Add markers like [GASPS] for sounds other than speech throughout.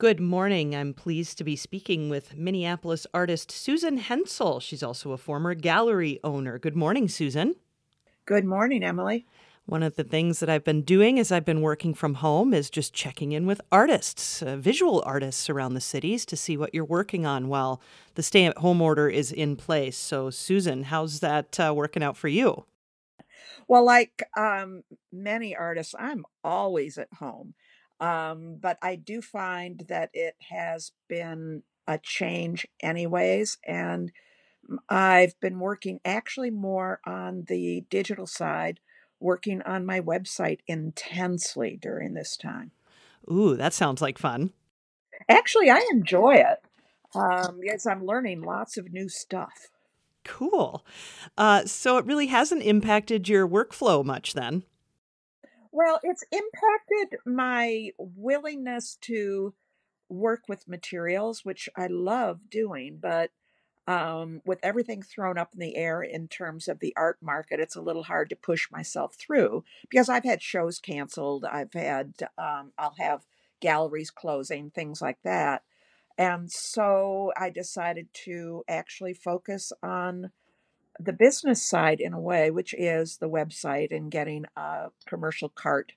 Good morning. I'm pleased to be speaking with Minneapolis artist Susan Hensel. She's also a former gallery owner. Good morning, Susan. Good morning, Emily. One of the things that I've been doing as I've been working from home is just checking in with artists, uh, visual artists around the cities to see what you're working on while the stay at home order is in place. So, Susan, how's that uh, working out for you? Well, like um, many artists, I'm always at home. Um, but I do find that it has been a change, anyways. And I've been working actually more on the digital side, working on my website intensely during this time. Ooh, that sounds like fun. Actually, I enjoy it. Um, yes, I'm learning lots of new stuff. Cool. Uh, so it really hasn't impacted your workflow much then. Well, it's impacted my willingness to work with materials, which I love doing, but um, with everything thrown up in the air in terms of the art market, it's a little hard to push myself through because I've had shows canceled. I've had, um, I'll have galleries closing, things like that. And so I decided to actually focus on the business side in a way, which is the website and getting a commercial cart,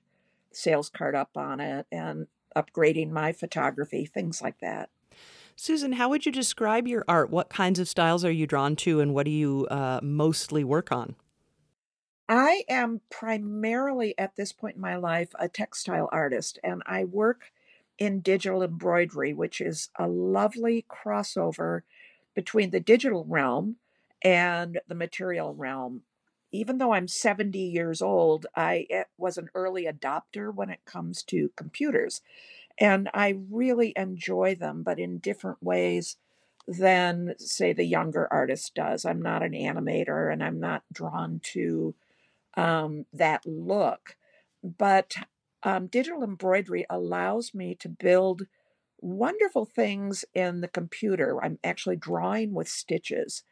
sales cart up on it, and upgrading my photography, things like that. Susan, how would you describe your art? What kinds of styles are you drawn to, and what do you uh, mostly work on? I am primarily at this point in my life a textile artist, and I work in digital embroidery, which is a lovely crossover between the digital realm and the material realm. Even though I'm 70 years old, I eh, was an early adopter when it comes to computers. And I really enjoy them, but in different ways than, say, the younger artist does. I'm not an animator and I'm not drawn to um, that look. But um, digital embroidery allows me to build wonderful things in the computer. I'm actually drawing with stitches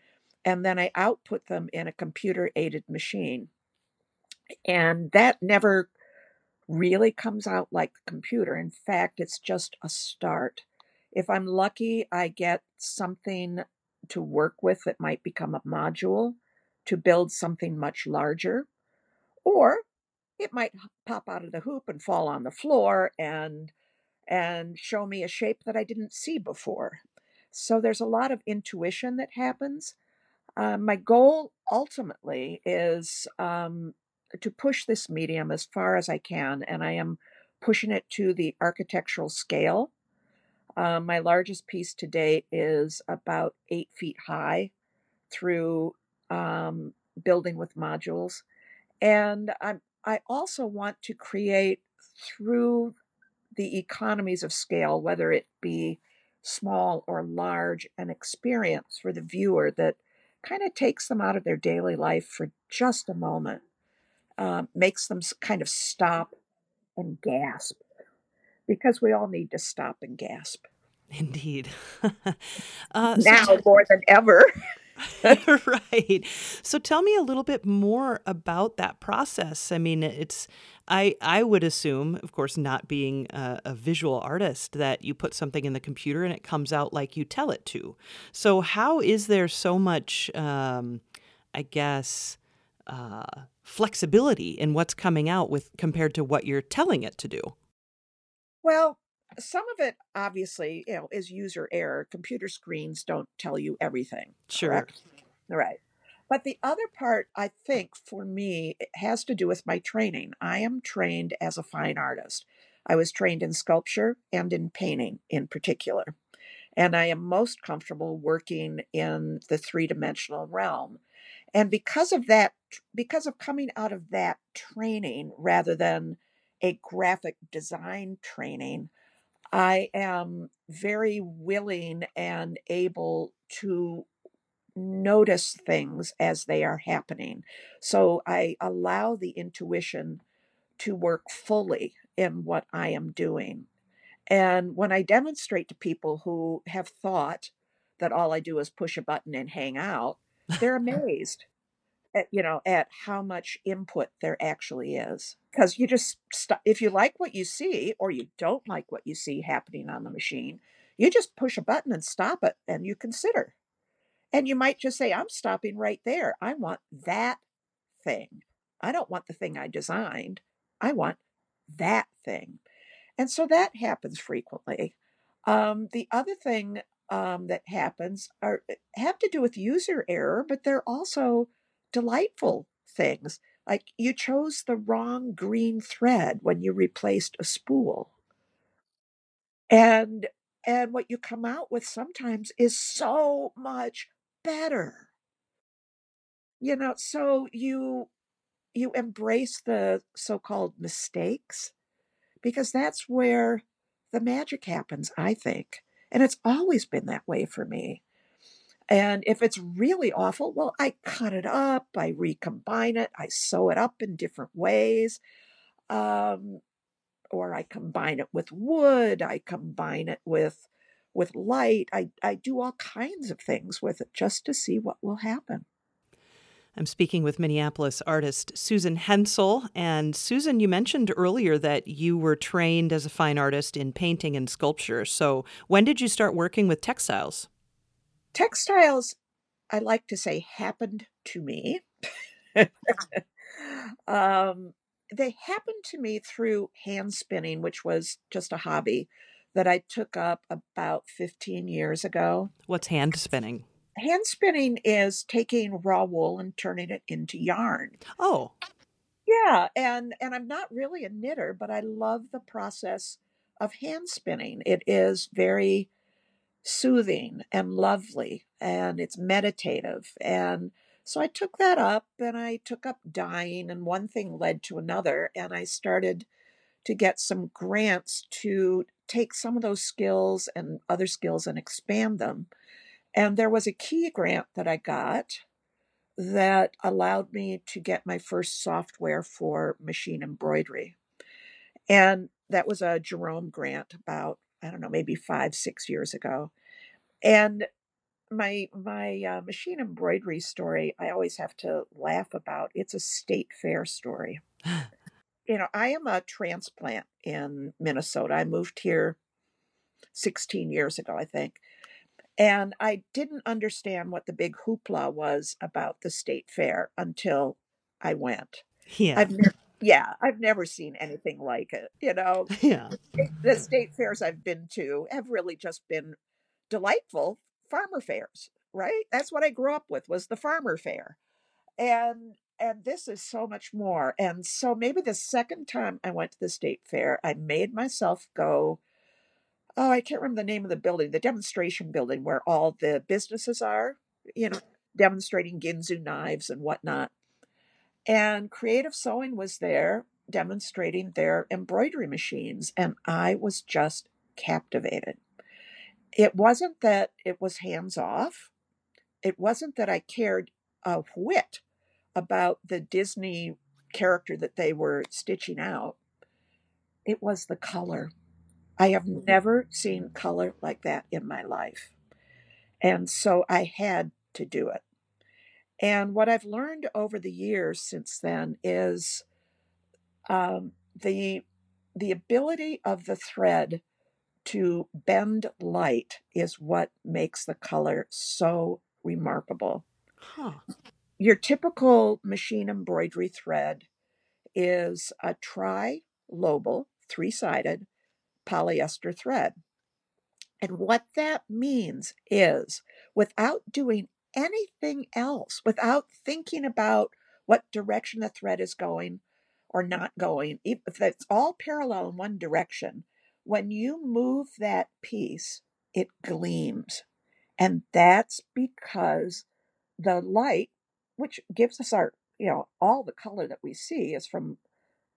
and then I output them in a computer aided machine. And that never really comes out like the computer. In fact, it's just a start. If I'm lucky, I get something to work with that might become a module to build something much larger. Or it might pop out of the hoop and fall on the floor and and show me a shape that I didn't see before. So there's a lot of intuition that happens. Uh, my goal ultimately is um, to push this medium as far as I can, and I am pushing it to the architectural scale. Uh, my largest piece to date is about eight feet high through um, building with modules. And i I also want to create through the economies of scale, whether it be small or large, an experience for the viewer that kind of takes them out of their daily life for just a moment, um, makes them kind of stop and gasp because we all need to stop and gasp. Indeed. [LAUGHS] uh, now so more than ever. [LAUGHS] [LAUGHS] right. So tell me a little bit more about that process. I mean, it's I I would assume, of course, not being a, a, visual artist, that you put something in the computer and it comes out like you tell it to. So how is there so much, um, I guess, uh, flexibility in what's coming out with compared to what you're telling it to do? Well, some of it obviously, you know, is user error. Computer screens don't tell you everything. Sure. Correct? Right. But the other part, I think, for me, has to do with my training. I am trained as a fine artist. I was trained in sculpture and in painting in particular. And I am most comfortable working in the three dimensional realm. And because of that, because of coming out of that training rather than a graphic design training, I am very willing and able to notice things as they are happening. So I allow the intuition to work fully in what I am doing. And when I demonstrate to people who have thought that all I do is push a button and hang out, they're [LAUGHS] amazed at, you know, at how much input there actually is. Because you just stop, if you like what you see or you don't like what you see happening on the machine, you just push a button and stop it and you consider. And you might just say, I'm stopping right there. I want that thing. I don't want the thing I designed. I want that thing. And so that happens frequently. Um, the other thing um, that happens are have to do with user error, but they're also delightful things. Like you chose the wrong green thread when you replaced a spool. And and what you come out with sometimes is so much better. You know, so you you embrace the so-called mistakes because that's where the magic happens, I think. And it's always been that way for me. And if it's really awful, well, I cut it up, I recombine it, I sew it up in different ways. Um, or I combine it with wood, I combine it with with light. I, I do all kinds of things with it just to see what will happen. I'm speaking with Minneapolis artist Susan Hensel. And Susan, you mentioned earlier that you were trained as a fine artist in painting and sculpture. So when did you start working with textiles? Textiles, I like to say, happened to me. um, they happened to me through hand spinning, which was just a hobby that I took up about 15 years ago. What's hand spinning? Hand spinning is taking raw wool and turning it into yarn. Oh. Yeah, and and I'm not really a knitter, but I love the process of hand spinning. It is very soothing and lovely and it's meditative and so I took that up and I took up dyeing and one thing led to another and I started to get some grants to take some of those skills and other skills and expand them. And there was a key grant that I got that allowed me to get my first software for machine embroidery. And that was a Jerome grant about, I don't know, maybe five, six years ago. And my my uh, machine embroidery story, I always have to laugh about. It's a state fair story. [GASPS] you know, I am a transplant in Minnesota. I moved here 16 years ago, I think. And I didn't understand what the big hoopla was about the state fair until I went. Yeah. I've never, yeah, I've never seen anything like it. You know, [LAUGHS] yeah. The state fairs I've been to have really just been delightful farmer fairs, right? That's what I grew up with was the farmer fair. And and this is so much more. And so maybe the second time I went to the state fair, I made myself go oh, I can't remember the name of the building, the demonstration building where all the businesses are, you know, demonstrating Ginsu knives and whatnot. And Creative Sewing was there demonstrating their embroidery machines, and I was just captivated. It wasn't that it was hands off, it wasn't that I cared a whit about the Disney character that they were stitching out. It was the color. I have mm-hmm. never seen color like that in my life. And so I had to do it. And what I've learned over the years since then is um, the the ability of the thread to bend light is what makes the color so remarkable. Huh. Your typical machine embroidery thread is a tri lobal, three sided, polyester thread. And what that means is without doing anything else, without thinking about what direction the thread is going or not going, if it's all parallel in one direction, when you move that piece, it gleams. And that's because the light, which gives us our, you know, all the color that we see is from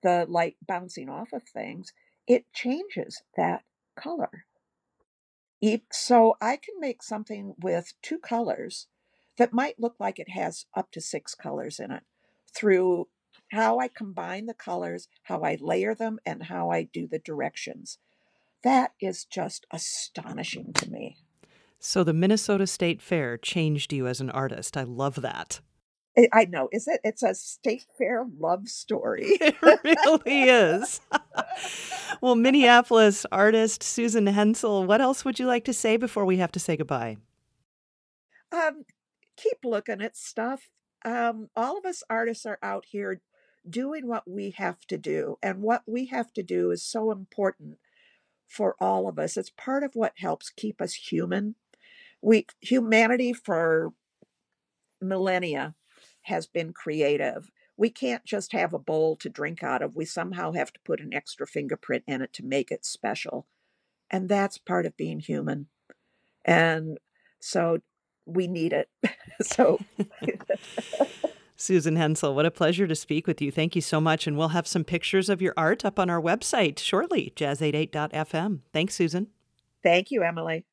the light bouncing off of things, it changes that color. So I can make something with two colors that might look like it has up to six colors in it through how I combine the colors, how I layer them, and how I do the directions. That is just astonishing to me. So the Minnesota State Fair changed you as an artist. I love that. I know. Is it? It's a state fair love story. [LAUGHS] It really is. [LAUGHS] well, Minneapolis artist Susan Hensel, what else would you like to say before we have to say goodbye? Um, keep looking at stuff. Um, all of us artists are out here doing what we have to do, and what we have to do is so important for all of us. It's part of what helps keep us human. We humanity for millennia has been creative. We can't just have a bowl to drink out of. We somehow have to put an extra fingerprint in it to make it special. And that's part of being human. And so we need it. [LAUGHS] so [LAUGHS] Susan Hensel, what a pleasure to speak with you. Thank you so much. And we'll have some pictures of your art up on our website shortly, jazz88.fm. Thanks, Susan. Thank you, Emily.